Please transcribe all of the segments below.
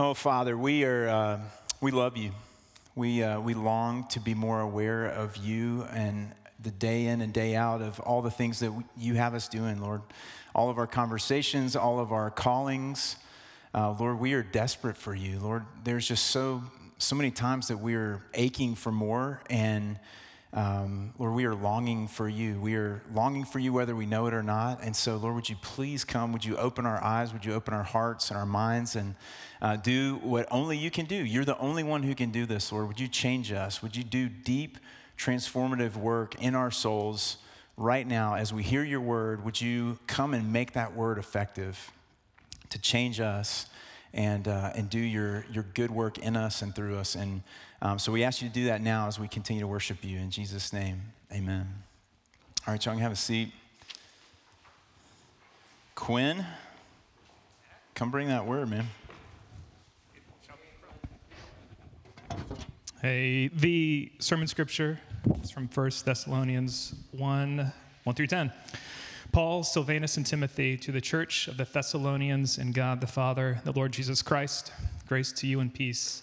Oh, Father, we are uh, we love you. We uh, we long to be more aware of you and the day in and day out of all the things that we, you have us doing, Lord. All of our conversations, all of our callings, uh, Lord. We are desperate for you, Lord. There's just so so many times that we are aching for more and. Um, Lord, we are longing for you. We are longing for you whether we know it or not. And so, Lord, would you please come? Would you open our eyes? Would you open our hearts and our minds and uh, do what only you can do? You're the only one who can do this, Lord. Would you change us? Would you do deep, transformative work in our souls right now as we hear your word? Would you come and make that word effective to change us? and, uh, and do your, your good work in us and through us. And um, so we ask you to do that now as we continue to worship you. In Jesus' name, amen. All right, y'all can have a seat. Quinn, come bring that word, man. Hey, the sermon scripture is from 1 Thessalonians 1 1 through 10. Paul, Silvanus, and Timothy to the church of the Thessalonians and God the Father, the Lord Jesus Christ, grace to you and peace.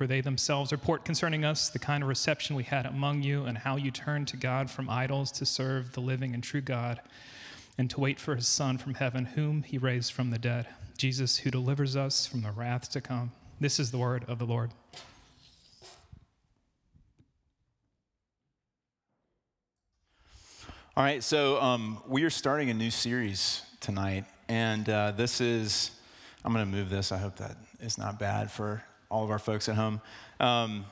For they themselves report concerning us the kind of reception we had among you, and how you turned to God from idols to serve the living and true God, and to wait for his Son from heaven, whom he raised from the dead, Jesus, who delivers us from the wrath to come. This is the word of the Lord. All right, so um, we are starting a new series tonight, and uh, this is, I'm going to move this. I hope that is not bad for all of our folks at home. Um,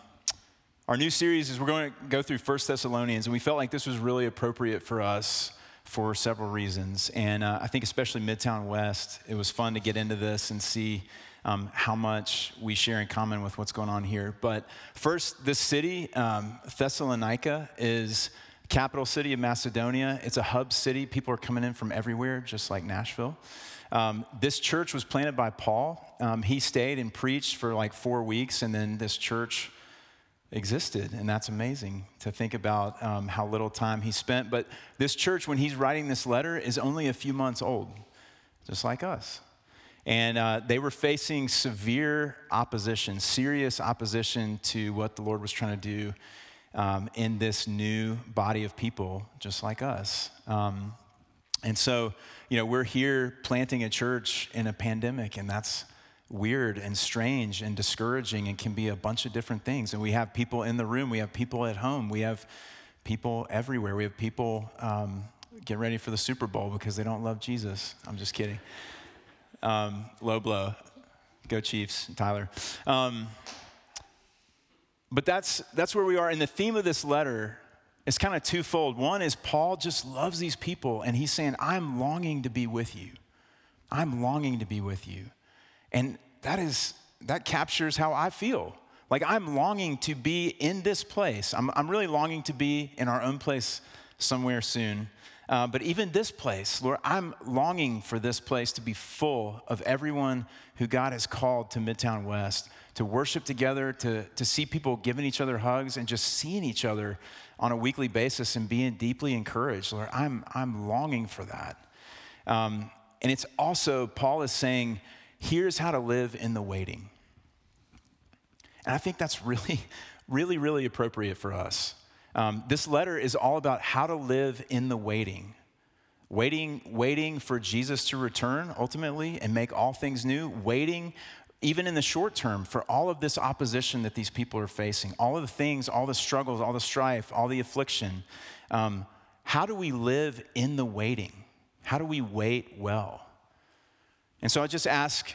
our new series is we're going to go through First Thessalonians, and we felt like this was really appropriate for us for several reasons. And uh, I think, especially Midtown West, it was fun to get into this and see um, how much we share in common with what's going on here. But first, this city, um, Thessalonica, is capital city of Macedonia. It's a hub city. People are coming in from everywhere, just like Nashville. Um, this church was planted by Paul. Um, he stayed and preached for like four weeks, and then this church existed. And that's amazing to think about um, how little time he spent. But this church, when he's writing this letter, is only a few months old, just like us. And uh, they were facing severe opposition, serious opposition to what the Lord was trying to do um, in this new body of people, just like us. Um, and so, you know, we're here planting a church in a pandemic, and that's weird and strange and discouraging and can be a bunch of different things. And we have people in the room, we have people at home, we have people everywhere. We have people um, get ready for the Super Bowl because they don't love Jesus. I'm just kidding. Um, low blow. Go Chiefs, Tyler. Um, but that's, that's where we are. And the theme of this letter it's kind of twofold. One is Paul just loves these people, and he's saying, I'm longing to be with you. I'm longing to be with you. And that is, that captures how I feel. Like I'm longing to be in this place. I'm, I'm really longing to be in our own place somewhere soon. Uh, but even this place, Lord, I'm longing for this place to be full of everyone who God has called to Midtown West to worship together, to, to see people giving each other hugs and just seeing each other on a weekly basis and being deeply encouraged. Lord, I'm, I'm longing for that. Um, and it's also, Paul is saying, here's how to live in the waiting. And I think that's really, really, really appropriate for us. Um, this letter is all about how to live in the waiting. Waiting, waiting for Jesus to return ultimately and make all things new. Waiting even in the short term, for all of this opposition that these people are facing, all of the things, all the struggles, all the strife, all the affliction, um, how do we live in the waiting? How do we wait well? And so I just ask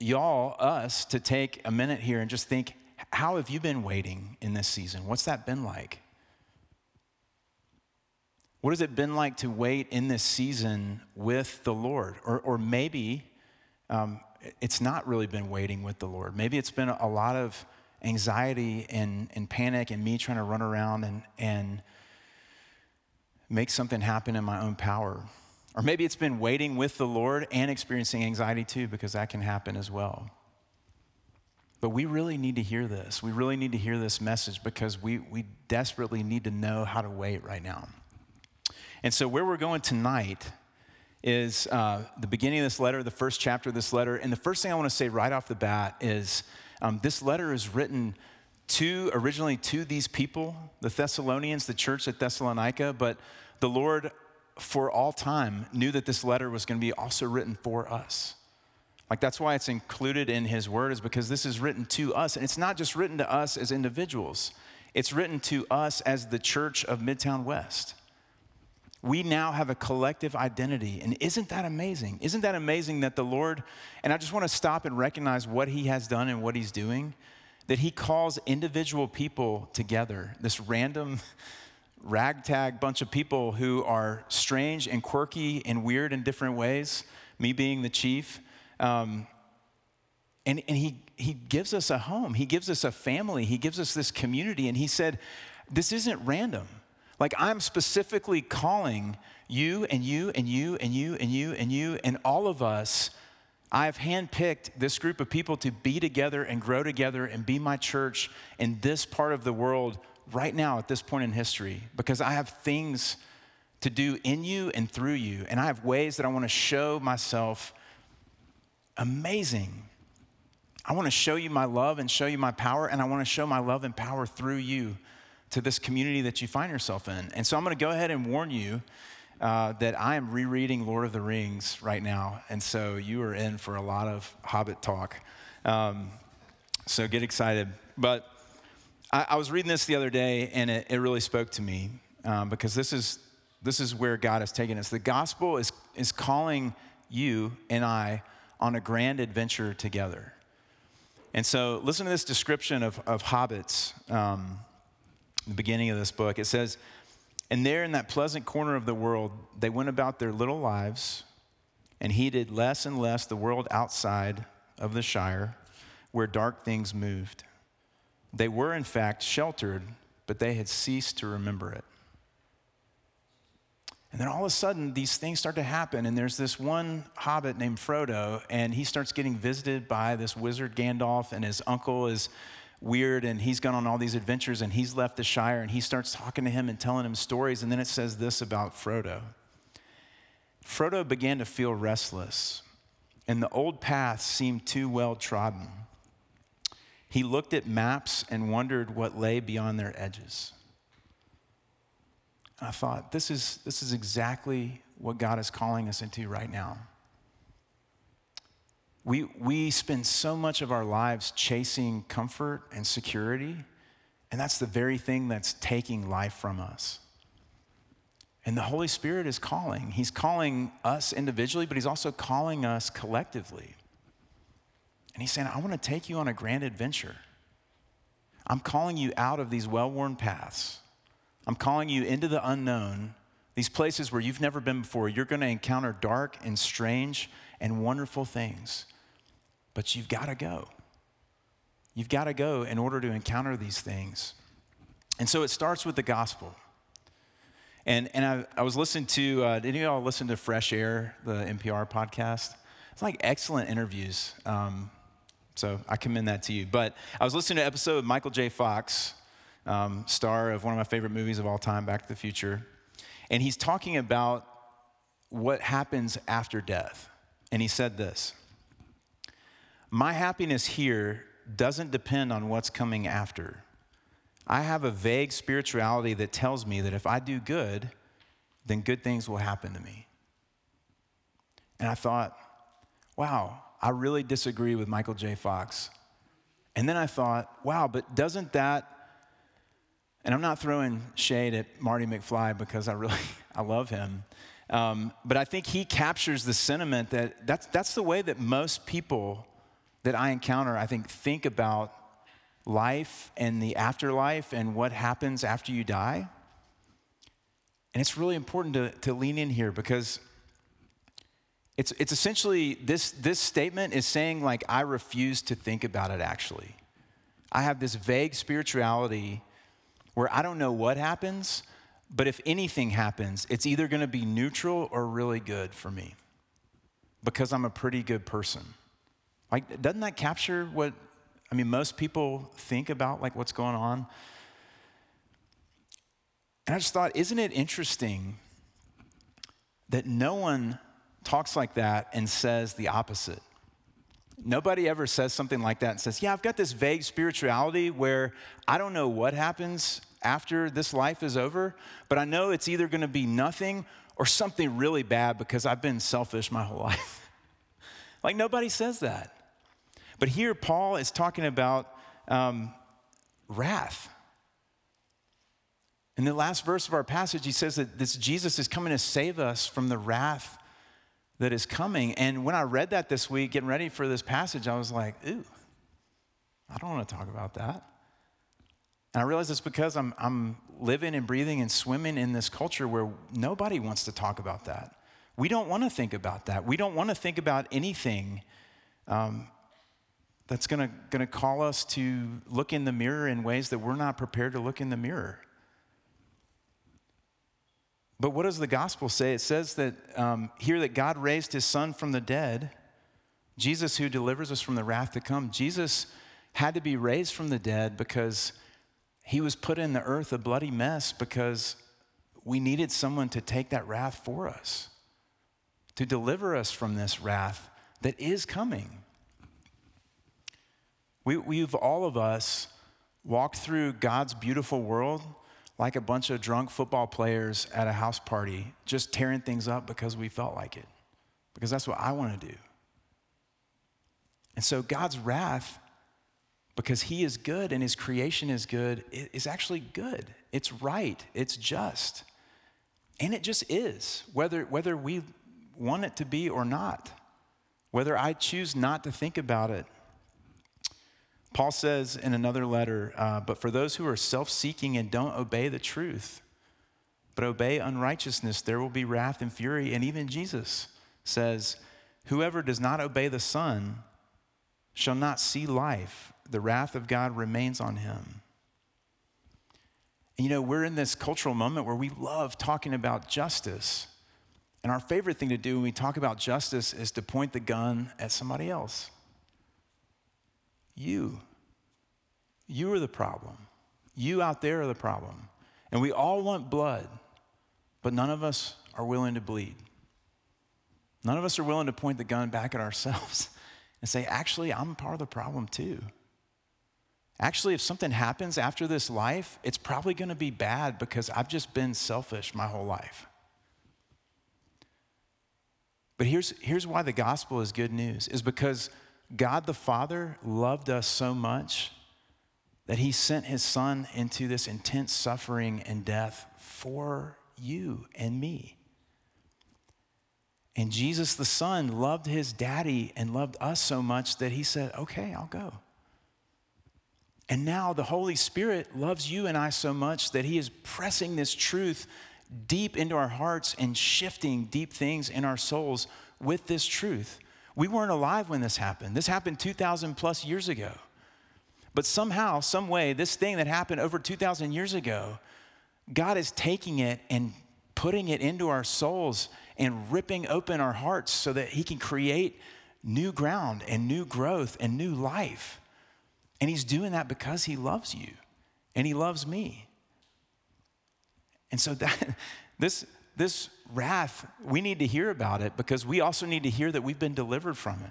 y'all, us, to take a minute here and just think how have you been waiting in this season? What's that been like? What has it been like to wait in this season with the Lord? Or, or maybe um, it's not really been waiting with the Lord. Maybe it's been a lot of anxiety and, and panic and me trying to run around and, and make something happen in my own power. Or maybe it's been waiting with the Lord and experiencing anxiety too, because that can happen as well. But we really need to hear this. We really need to hear this message because we, we desperately need to know how to wait right now. And so, where we're going tonight is uh, the beginning of this letter, the first chapter of this letter. And the first thing I want to say right off the bat is um, this letter is written to originally to these people, the Thessalonians, the church at Thessalonica, but the Lord for all time knew that this letter was going to be also written for us. Like that's why it's included in his word, is because this is written to us. And it's not just written to us as individuals, it's written to us as the church of Midtown West. We now have a collective identity. And isn't that amazing? Isn't that amazing that the Lord, and I just want to stop and recognize what he has done and what he's doing, that he calls individual people together, this random ragtag bunch of people who are strange and quirky and weird in different ways, me being the chief. Um, and, and he, he gives us a home, he gives us a family, he gives us this community. And he said, This isn't random. Like, I'm specifically calling you and you and you and you and you and you and all of us. I've handpicked this group of people to be together and grow together and be my church in this part of the world right now at this point in history because I have things to do in you and through you. And I have ways that I want to show myself amazing. I want to show you my love and show you my power, and I want to show my love and power through you to this community that you find yourself in. And so I'm going to go ahead and warn you uh, that I am rereading Lord of the Rings right now. And so you are in for a lot of Hobbit talk. Um, so get excited. But I, I, was reading this the other day, and it, it really spoke to me um, because this is, this is where God has taken us. The gospel is, is calling you and I on a grand adventure together. And so, listen to this description of, of hobbits, um, the beginning of this book. It says, And there in that pleasant corner of the world, they went about their little lives and heeded less and less the world outside of the Shire, where dark things moved. They were, in fact, sheltered, but they had ceased to remember it. And then all of a sudden, these things start to happen, and there's this one hobbit named Frodo, and he starts getting visited by this wizard Gandalf, and his uncle is weird, and he's gone on all these adventures, and he's left the Shire, and he starts talking to him and telling him stories. And then it says this about Frodo Frodo began to feel restless, and the old path seemed too well trodden. He looked at maps and wondered what lay beyond their edges. I thought, this is, this is exactly what God is calling us into right now. We, we spend so much of our lives chasing comfort and security, and that's the very thing that's taking life from us. And the Holy Spirit is calling. He's calling us individually, but He's also calling us collectively. And He's saying, I want to take you on a grand adventure. I'm calling you out of these well worn paths. I'm calling you into the unknown, these places where you've never been before. You're going to encounter dark and strange and wonderful things, but you've got to go. You've got to go in order to encounter these things. And so it starts with the gospel. And, and I, I was listening to, uh, did any of y'all listen to Fresh Air, the NPR podcast? It's like excellent interviews. Um, so I commend that to you. But I was listening to an episode of Michael J. Fox um, star of one of my favorite movies of all time, Back to the Future. And he's talking about what happens after death. And he said this My happiness here doesn't depend on what's coming after. I have a vague spirituality that tells me that if I do good, then good things will happen to me. And I thought, wow, I really disagree with Michael J. Fox. And then I thought, wow, but doesn't that and I'm not throwing shade at Marty McFly because I really I love him. Um, but I think he captures the sentiment that that's, that's the way that most people that I encounter, I think, think about life and the afterlife and what happens after you die. And it's really important to, to lean in here because it's, it's essentially this, this statement is saying, like, I refuse to think about it actually. I have this vague spirituality where I don't know what happens, but if anything happens, it's either going to be neutral or really good for me because I'm a pretty good person. Like, doesn't that capture what, I mean, most people think about, like, what's going on? And I just thought, isn't it interesting that no one talks like that and says the opposite? Nobody ever says something like that and says, Yeah, I've got this vague spirituality where I don't know what happens after this life is over, but I know it's either going to be nothing or something really bad because I've been selfish my whole life. like nobody says that. But here, Paul is talking about um, wrath. In the last verse of our passage, he says that this Jesus is coming to save us from the wrath that is coming. And when I read that this week, getting ready for this passage, I was like, ooh, I don't want to talk about that. And I realize it's because I'm, I'm living and breathing and swimming in this culture where nobody wants to talk about that. We don't want to think about that. We don't want to think about anything um, that's going to call us to look in the mirror in ways that we're not prepared to look in the mirror. But what does the gospel say? It says that um, here that God raised his son from the dead, Jesus who delivers us from the wrath to come. Jesus had to be raised from the dead because he was put in the earth a bloody mess because we needed someone to take that wrath for us, to deliver us from this wrath that is coming. We, we've all of us walked through God's beautiful world like a bunch of drunk football players at a house party, just tearing things up because we felt like it, because that's what I want to do. And so God's wrath because he is good and his creation is good, is actually good. It's right, it's just. And it just is, whether, whether we want it to be or not, whether I choose not to think about it. Paul says in another letter, uh, but for those who are self seeking and don't obey the truth, but obey unrighteousness, there will be wrath and fury. And even Jesus says, Whoever does not obey the Son shall not see life, the wrath of God remains on him. And you know, we're in this cultural moment where we love talking about justice. And our favorite thing to do when we talk about justice is to point the gun at somebody else. You. You are the problem. You out there are the problem. And we all want blood, but none of us are willing to bleed. None of us are willing to point the gun back at ourselves and say, actually, I'm part of the problem too. Actually, if something happens after this life, it's probably going to be bad because I've just been selfish my whole life. But here's, here's why the gospel is good news is because God the Father loved us so much that he sent his son into this intense suffering and death for you and me. And Jesus the Son loved his daddy and loved us so much that he said, Okay, I'll go. And now the Holy Spirit loves you and I so much that He is pressing this truth deep into our hearts and shifting deep things in our souls with this truth. We weren't alive when this happened. This happened 2,000 plus years ago. But somehow, some way, this thing that happened over 2,000 years ago, God is taking it and putting it into our souls and ripping open our hearts so that He can create new ground and new growth and new life. And he's doing that because he loves you and he loves me. And so that this this wrath, we need to hear about it because we also need to hear that we've been delivered from it.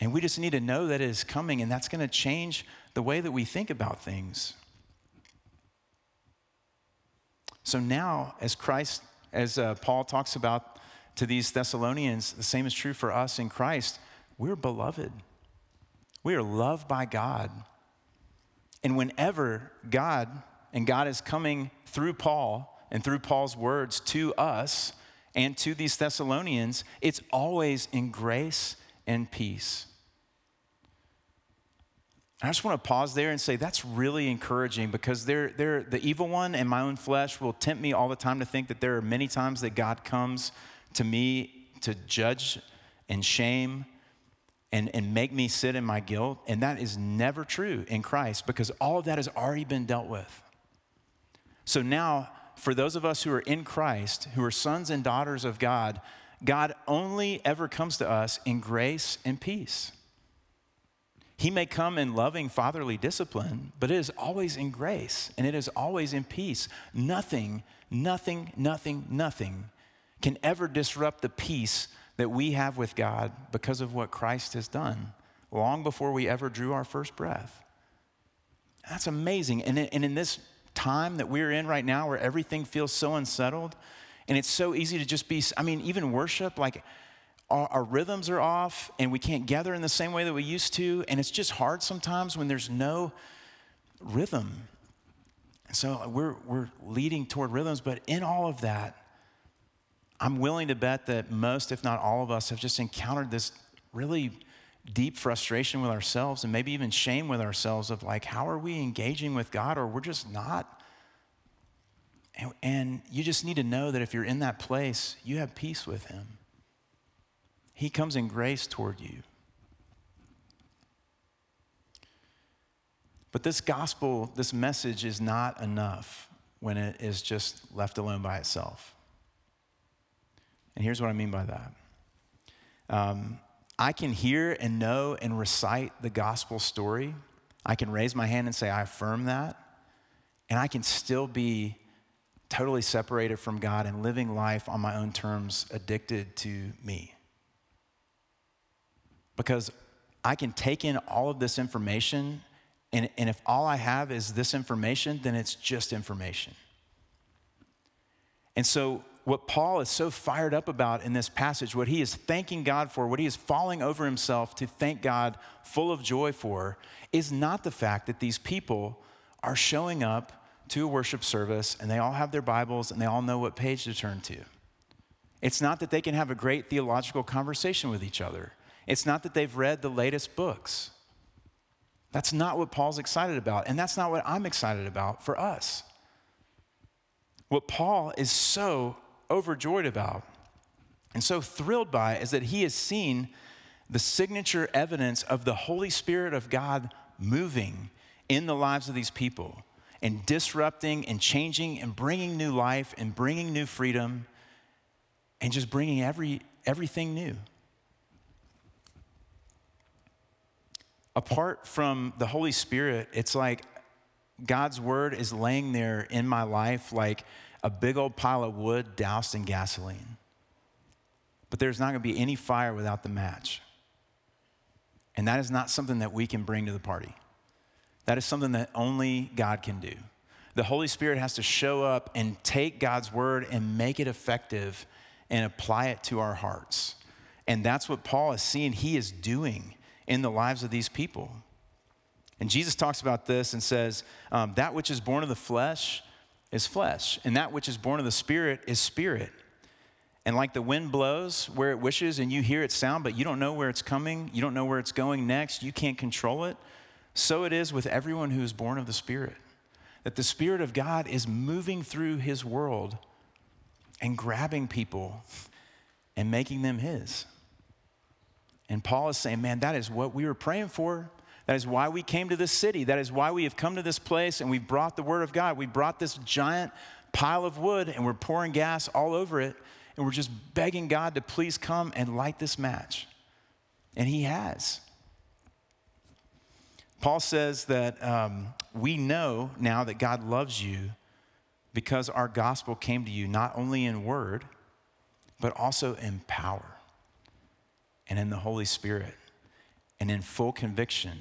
And we just need to know that it is coming, and that's going to change the way that we think about things. So now, as Christ, as uh, Paul talks about to these Thessalonians, the same is true for us in Christ. We're beloved. We are loved by God. And whenever God, and God is coming through Paul and through Paul's words to us and to these Thessalonians, it's always in grace and peace. I just want to pause there and say that's really encouraging because they're, they're, the evil one and my own flesh will tempt me all the time to think that there are many times that God comes to me to judge and shame and, and make me sit in my guilt. And that is never true in Christ because all of that has already been dealt with. So now, for those of us who are in Christ, who are sons and daughters of God, God only ever comes to us in grace and peace. He may come in loving fatherly discipline, but it is always in grace and it is always in peace. Nothing, nothing, nothing, nothing can ever disrupt the peace that we have with God because of what Christ has done long before we ever drew our first breath. That's amazing. And in, this time that we're in right now where everything feels so unsettled and it's so easy to just be, I mean, even worship, like our, our, rhythms are off and we can't gather in the same way that we used to. And it's just hard sometimes when there's no rhythm. So we're, we're leading toward rhythms, but in all of that, I'm willing to bet that most, if not all of us, have just encountered this really deep frustration with ourselves and maybe even shame with ourselves of like, how are we engaging with God or we're just not? And, and you just need to know that if you're in that place, you have peace with Him. He comes in grace toward you. But this gospel, this message is not enough when it is just left alone by itself. And here's what I mean by that um, I can hear and know and recite the gospel story. I can raise my hand and say, I affirm that. And I can still be totally separated from God and living life on my own terms, addicted to me. Because I can take in all of this information, and, and if all I have is this information, then it's just information. And so what Paul is so fired up about in this passage, what he is thanking God for, what he is falling over himself to thank God full of joy for, is not the fact that these people are showing up to a worship service and they all have their Bibles and they all know what page to turn to. It's not that they can have a great theological conversation with each other. It's not that they've read the latest books. That's not what Paul's excited about, and that's not what I'm excited about for us. What Paul is so overjoyed about and so thrilled by is that he has seen the signature evidence of the Holy Spirit of God moving in the lives of these people and disrupting and changing and bringing new life and bringing new freedom and just bringing every, everything new. Apart from the Holy Spirit, it's like God's word is laying there in my life like a big old pile of wood doused in gasoline. But there's not going to be any fire without the match. And that is not something that we can bring to the party. That is something that only God can do. The Holy Spirit has to show up and take God's word and make it effective and apply it to our hearts. And that's what Paul is seeing he is doing in the lives of these people. And Jesus talks about this and says, um, That which is born of the flesh is flesh, and that which is born of the Spirit is spirit. And like the wind blows where it wishes, and you hear its sound, but you don't know where it's coming, you don't know where it's going next, you can't control it, so it is with everyone who is born of the Spirit. That the Spirit of God is moving through his world and grabbing people and making them his. And Paul is saying, man, that is what we were praying for. That is why we came to this city. That is why we have come to this place and we've brought the Word of God. We brought this giant pile of wood and we're pouring gas all over it and we're just begging God to please come and light this match. And He has. Paul says that um, we know now that God loves you because our gospel came to you not only in word, but also in power and in the Holy Spirit and in full conviction.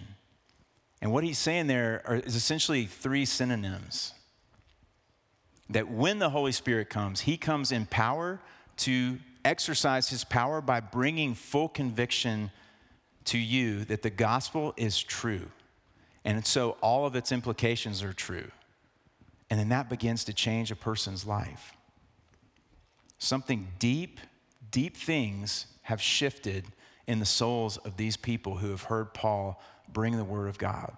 And what he's saying there are, is essentially three synonyms. That when the Holy Spirit comes, he comes in power to exercise his power by bringing full conviction to you that the gospel is true. And so all of its implications are true. And then that begins to change a person's life. Something deep, deep things have shifted in the souls of these people who have heard Paul bring the word of God.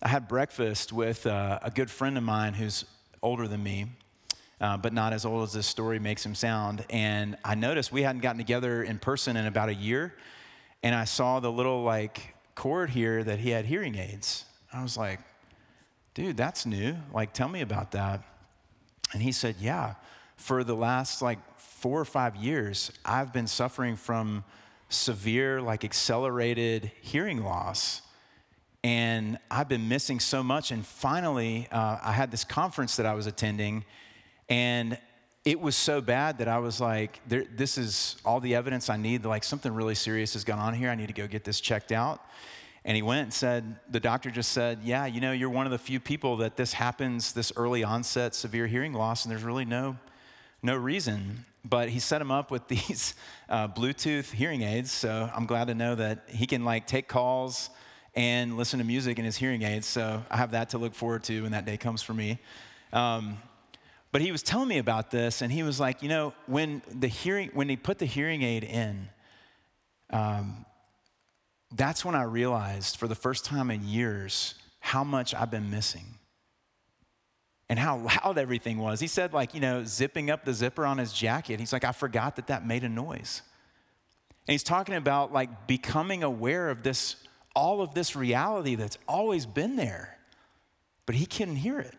I had breakfast with uh, a good friend of mine who's older than me, uh, but not as old as this story makes him sound. And I noticed we hadn't gotten together in person in about a year. And I saw the little like cord here that he had hearing aids. I was like, dude, that's new. Like, tell me about that. And he said, yeah, for the last like four or five years, I've been suffering from severe, like accelerated hearing loss. And I've been missing so much. And finally, uh, I had this conference that I was attending, and it was so bad that I was like, this is all the evidence I need. Like, something really serious has gone on here. I need to go get this checked out. And he went and said, the doctor just said, Yeah, you know, you're one of the few people that this happens, this early onset severe hearing loss, and there's really no, no reason. But he set him up with these uh, Bluetooth hearing aids. So I'm glad to know that he can like take calls and listen to music in his hearing aids. So I have that to look forward to when that day comes for me. Um, but he was telling me about this, and he was like, you know, when the hearing, when he put the hearing aid in, um, that's when I realized for the first time in years how much I've been missing and how loud everything was. He said, like, you know, zipping up the zipper on his jacket, he's like, I forgot that that made a noise. And he's talking about like becoming aware of this, all of this reality that's always been there, but he couldn't hear it.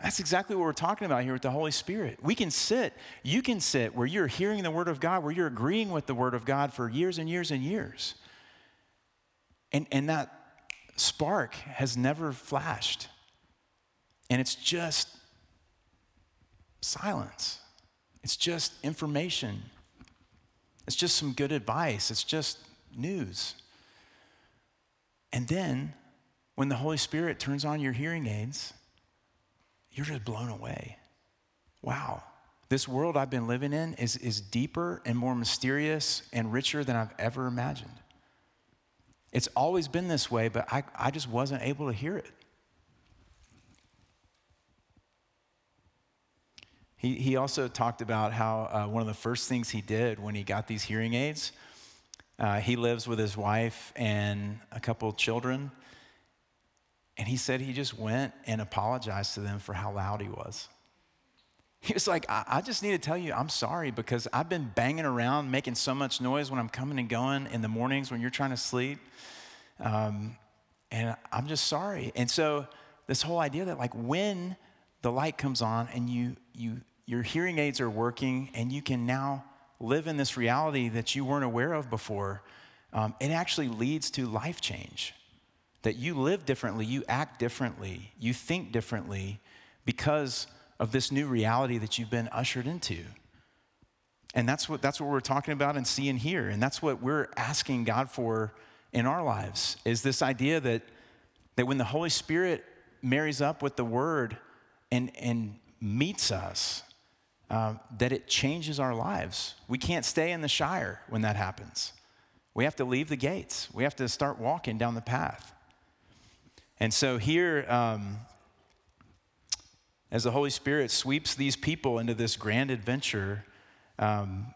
That's exactly what we're talking about here with the Holy Spirit. We can sit, you can sit where you're hearing the Word of God, where you're agreeing with the Word of God for years and years and years. And, and that spark has never flashed. And it's just silence, it's just information, it's just some good advice, it's just news. And then when the Holy Spirit turns on your hearing aids, you're just blown away. Wow, this world I've been living in is, is deeper and more mysterious and richer than I've ever imagined. It's always been this way, but I, I just wasn't able to hear it. He, he also talked about how uh, one of the first things he did when he got these hearing aids, uh, he lives with his wife and a couple children. And he said he just went and apologized to them for how loud he was. He was like, I, I, just need to tell you, I'm sorry because I've been banging around, making so much noise when I'm coming and going in the mornings when you're trying to sleep. Um, and I'm just sorry. And so, this whole idea that, like, when the light comes on and you, you, your hearing aids are working and you can now live in this reality that you weren't aware of before, um, it actually leads to life change that you live differently, you act differently, you think differently because of this new reality that you've been ushered into. And that's what, that's what we're talking about and seeing here. And that's what we're asking God for in our lives is this idea that, that when the Holy Spirit marries up with the Word and, and meets us, uh, that it changes our lives. We can't stay in the Shire when that happens. We have to leave the gates, we have to start walking down the path. And so here, um, as the Holy Spirit sweeps these people into this grand adventure, um,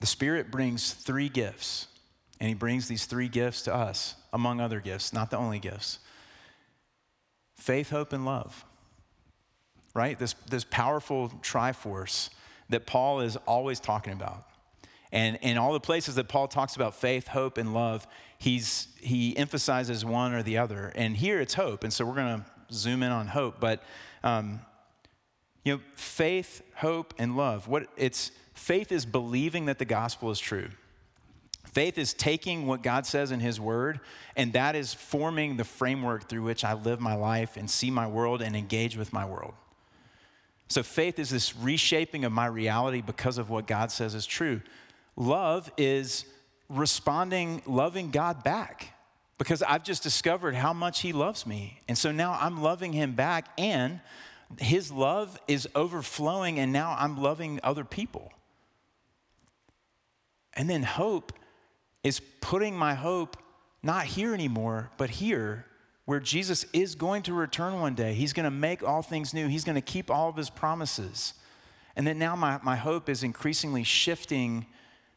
the Spirit brings three gifts. And He brings these three gifts to us, among other gifts, not the only gifts faith, hope, and love. Right? This, this powerful triforce that Paul is always talking about. And in all the places that Paul talks about faith, hope, and love, he's, he emphasizes one or the other. And here it's hope. And so we're going to zoom in on hope. But, um, you know, faith, hope, and love. What it's faith is believing that the gospel is true. Faith is taking what God says in His Word, and that is forming the framework through which I live my life and see my world and engage with my world. So, faith is this reshaping of my reality because of what God says is true. Love is responding, loving God back because I've just discovered how much He loves me. And so now I'm loving Him back, and His love is overflowing, and now I'm loving other people. And then hope is putting my hope not here anymore, but here where Jesus is going to return one day. He's going to make all things new, He's going to keep all of His promises. And then now my, my hope is increasingly shifting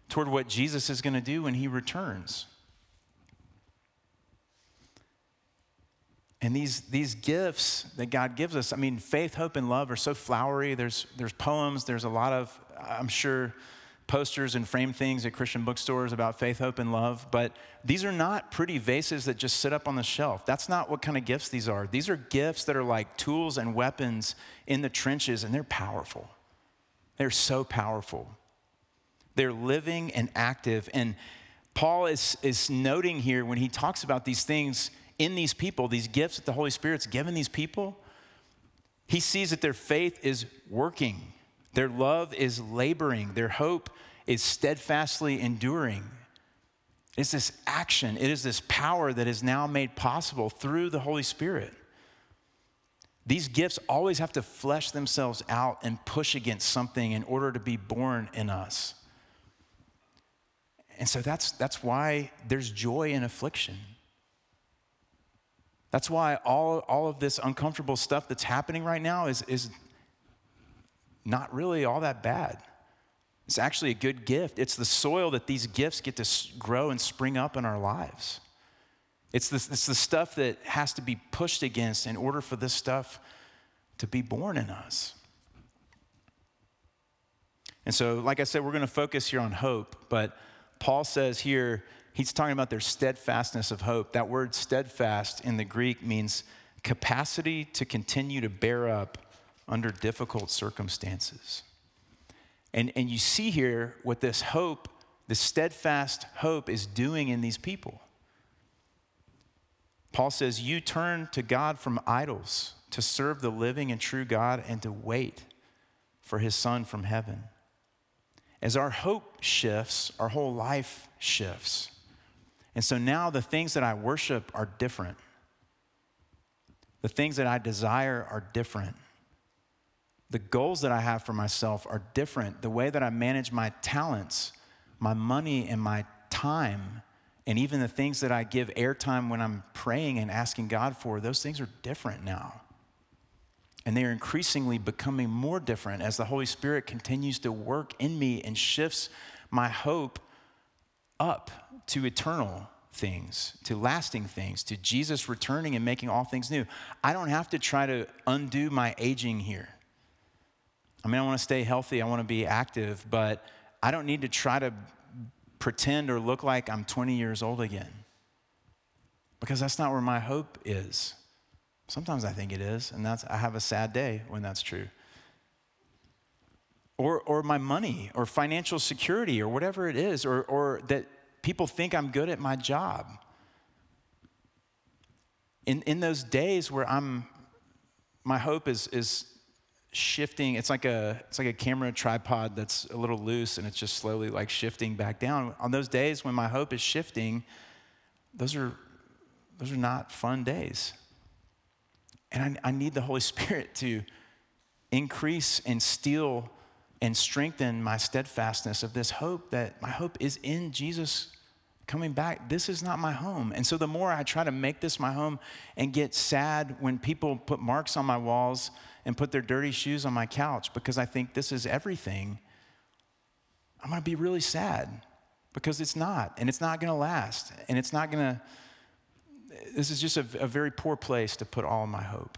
toward what Jesus is going to do when he returns. And these, these gifts that God gives us, I mean, faith, hope, and love are so flowery. There's, there's poems, there's a lot of, I'm sure, posters and frame things at Christian bookstores about faith, hope, and love. But these are not pretty vases that just sit up on the shelf. That's not what kind of gifts these are. These are gifts that are like tools and weapons in the trenches, and they're powerful. They're so powerful. They're living and active. And Paul is, is noting here when he talks about these things in these people, these gifts that the Holy Spirit's given these people, he sees that their faith is working, their love is laboring, their hope is steadfastly enduring. It's this action, it is this power that is now made possible through the Holy Spirit. These gifts always have to flesh themselves out and push against something in order to be born in us. And so that's, that's why there's joy in affliction. That's why all, all of this uncomfortable stuff that's happening right now is, is not really all that bad. It's actually a good gift. It's the soil that these gifts get to grow and spring up in our lives. It's, this, it's the stuff that has to be pushed against in order for this stuff to be born in us. And so, like I said, we're going to focus here on hope, but Paul says here he's talking about their steadfastness of hope. That word steadfast in the Greek means capacity to continue to bear up under difficult circumstances. And, and you see here what this hope, this steadfast hope, is doing in these people. Paul says, You turn to God from idols to serve the living and true God and to wait for his Son from heaven. As our hope shifts, our whole life shifts. And so now the things that I worship are different. The things that I desire are different. The goals that I have for myself are different. The way that I manage my talents, my money, and my time, and even the things that I give airtime when I'm praying and asking God for, those things are different now. And they are increasingly becoming more different as the Holy Spirit continues to work in me and shifts my hope up to eternal things, to lasting things, to Jesus returning and making all things new. I don't have to try to undo my aging here. I mean, I want to stay healthy, I want to be active, but I don't need to try to pretend or look like I'm 20 years old again because that's not where my hope is. Sometimes I think it is, and that's I have a sad day when that's true. Or, or my money or financial security or whatever it is, or, or that people think I'm good at my job. In, in those days where I'm, my hope is, is shifting, it's like, a, it's like a camera tripod that's a little loose and it's just slowly like shifting back down. On those days when my hope is shifting, those are, those are not fun days. And I, I need the Holy Spirit to increase and steel and strengthen my steadfastness of this hope that my hope is in Jesus coming back. This is not my home. And so the more I try to make this my home and get sad when people put marks on my walls and put their dirty shoes on my couch because I think this is everything, I'm going to be really sad because it's not. And it's not going to last. And it's not going to this is just a, a very poor place to put all my hope.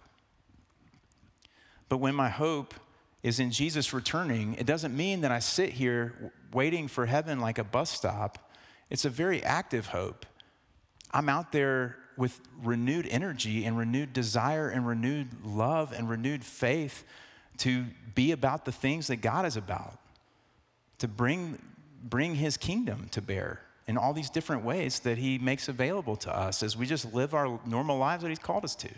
But when my hope is in Jesus returning, it doesn't mean that I sit here waiting for heaven like a bus stop. It's a very active hope. I'm out there with renewed energy and renewed desire and renewed love and renewed faith to be about the things that God is about, to bring, bring his kingdom to bear in all these different ways that He makes available to us as we just live our normal lives that He's called us to.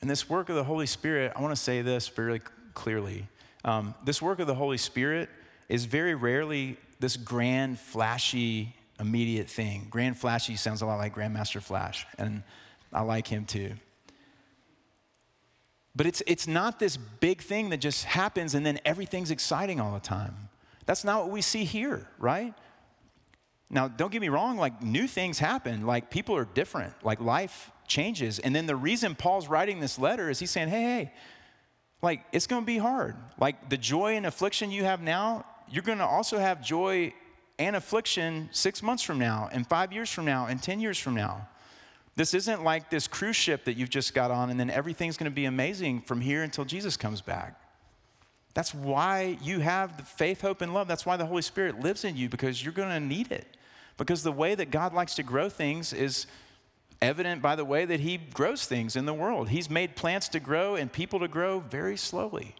And this work of the Holy Spirit, I want to say this very clearly. Um, this work of the Holy Spirit is very rarely this grand, flashy, immediate thing. Grand, flashy sounds a lot like Grandmaster Flash, and I like him too. But it's, it's not this big thing that just happens and then everything's exciting all the time. That's not what we see here, right? Now, don't get me wrong, like new things happen, like people are different, like life changes. And then the reason Paul's writing this letter is he's saying, hey, hey, like it's gonna be hard. Like the joy and affliction you have now, you're gonna also have joy and affliction six months from now, and five years from now, and 10 years from now. This isn't like this cruise ship that you've just got on, and then everything's going to be amazing from here until Jesus comes back. That's why you have the faith, hope, and love. That's why the Holy Spirit lives in you because you're going to need it. Because the way that God likes to grow things is evident by the way that He grows things in the world. He's made plants to grow and people to grow very slowly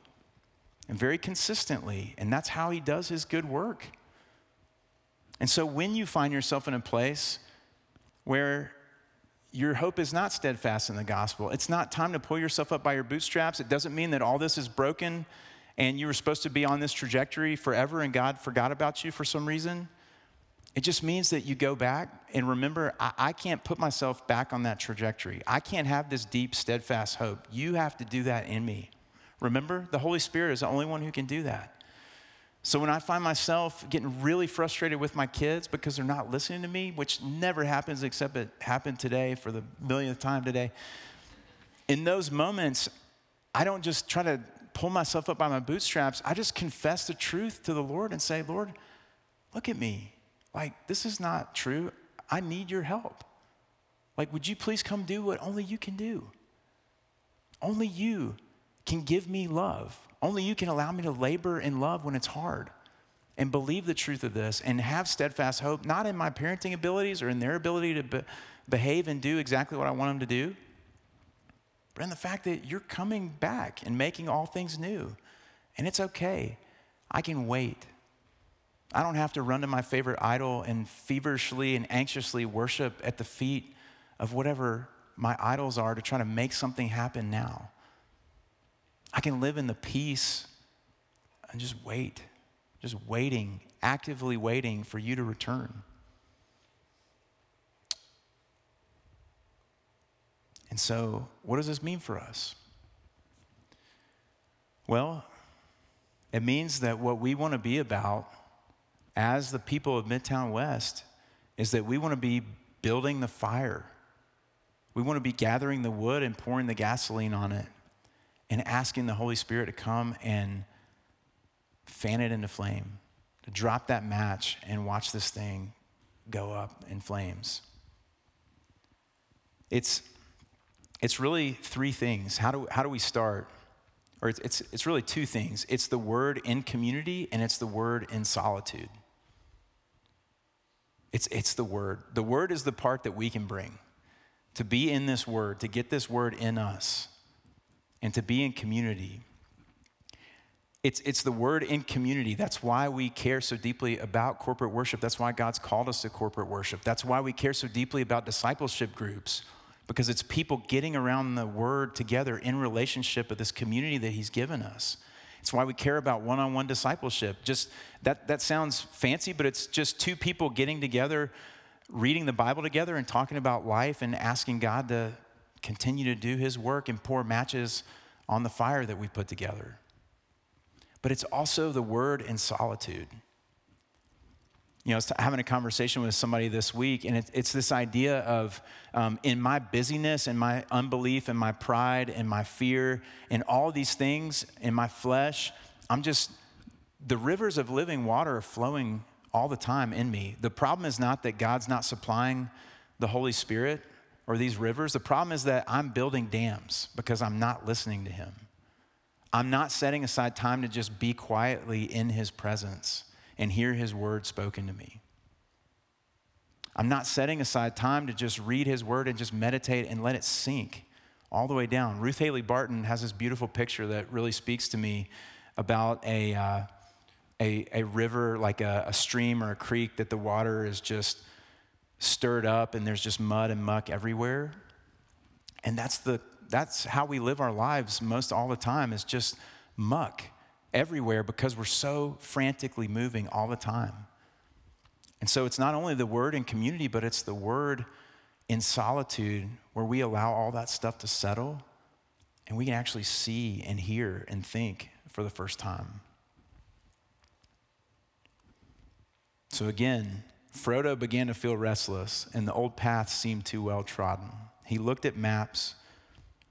and very consistently. And that's how He does His good work. And so when you find yourself in a place where your hope is not steadfast in the gospel, it's not time to pull yourself up by your bootstraps. It doesn't mean that all this is broken and you were supposed to be on this trajectory forever and God forgot about you for some reason. It just means that you go back and remember, I, I, can't put myself back on that trajectory. I can't have this deep, steadfast hope. You have to do that in me. Remember, the Holy Spirit is the only one who can do that. So when I find myself getting really frustrated with my kids because they're not listening to me, which never happens except it happened today for the millionth time today, in those moments, I don't just try to pull myself up by my bootstraps. I just confess the truth to the Lord and say, Lord, look at me. Like, this is not true. I need your help. Like, would you please come do what only you can do? Only you can give me love. Only you can allow me to labor in love when it's hard and believe the truth of this and have steadfast hope, not in my parenting abilities or in their ability to be- behave and do exactly what I want them to do, but in the fact that you're coming back and making all things new. And it's okay. I can wait. I don't have to run to my favorite idol and feverishly and anxiously worship at the feet of whatever my idols are to try to make something happen now. I can live in the peace and just wait, just waiting, actively waiting for you to return. And so, what does this mean for us? Well, it means that what we want to be about as the people of Midtown West is that we want to be building the fire. We want to be gathering the wood and pouring the gasoline on it and asking the Holy Spirit to come and fan it into flame, to drop that match and watch this thing go up in flames. It's it's really three things. How do, how do we start? Or it's, it's, it's really two things it's the word in community and it's the word in solitude. It's, it's the word. The word is the part that we can bring. To be in this word, to get this word in us, and to be in community. It's, it's the word in community. That's why we care so deeply about corporate worship. That's why God's called us to corporate worship. That's why we care so deeply about discipleship groups because it's people getting around the word together in relationship with this community that he's given us. It's why we care about one on one discipleship. Just that, that sounds fancy, but it's just two people getting together, reading the Bible together, and talking about life and asking God to continue to do his work and pour matches on the fire that we put together. But it's also the word in solitude you know, I was having a conversation with somebody this week, and it, it's this idea of um, in my busyness and my unbelief and my pride and my fear and all these things in my flesh, I'm just, the rivers of living water are flowing all the time in me. The problem is not that God's not supplying the Holy Spirit or these rivers. The problem is that I'm building dams because I'm not listening to Him. I'm not setting aside time to just be quietly in His presence and hear his word spoken to me. I'm not setting aside time to just read his word and just meditate and let it sink all the way down. Ruth Haley Barton has this beautiful picture that really speaks to me about a, uh, a, a, river, like a, a stream or a creek, that the water is just stirred up and there's just mud and muck everywhere. And that's, the, that's how we live our lives most all the time, is just muck everywhere because we're so frantically moving all the time. And so it's not only the word in community, but it's the word in solitude where we allow all that stuff to settle and we can actually see and hear and think for the first time. So again, Frodo began to feel restless, and the old path seemed too well trodden. He looked at maps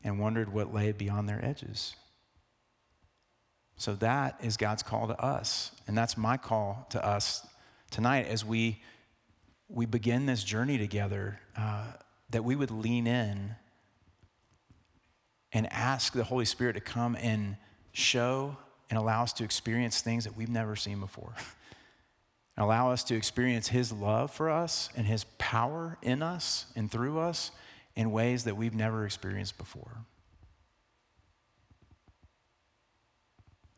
and wondered what lay beyond their edges. So that is God's call to us. And that's my call to us tonight as we, we begin this journey together, uh, that we would lean in and ask the Holy Spirit to come and show and allow us to experience things that we've never seen before. allow us to experience His love for us and His power in us and through us in ways that we've never experienced before.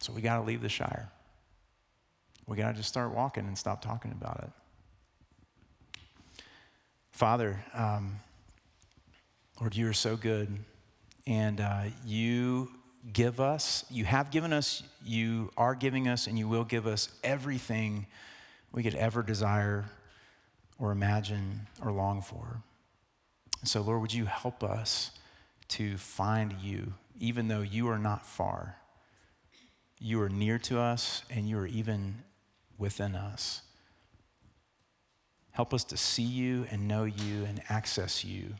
So we got to leave the Shire. We got to just start walking and stop talking about it. Father, um, Lord, you are so good. And uh, you give us, you have given us, you are giving us, and you will give us everything we could ever desire or imagine or long for. So, Lord, would you help us to find you, even though you are not far? You are near to us, and you are even within us. Help us to see you and know you and access you.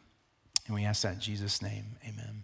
And we ask that in Jesus' name. Amen.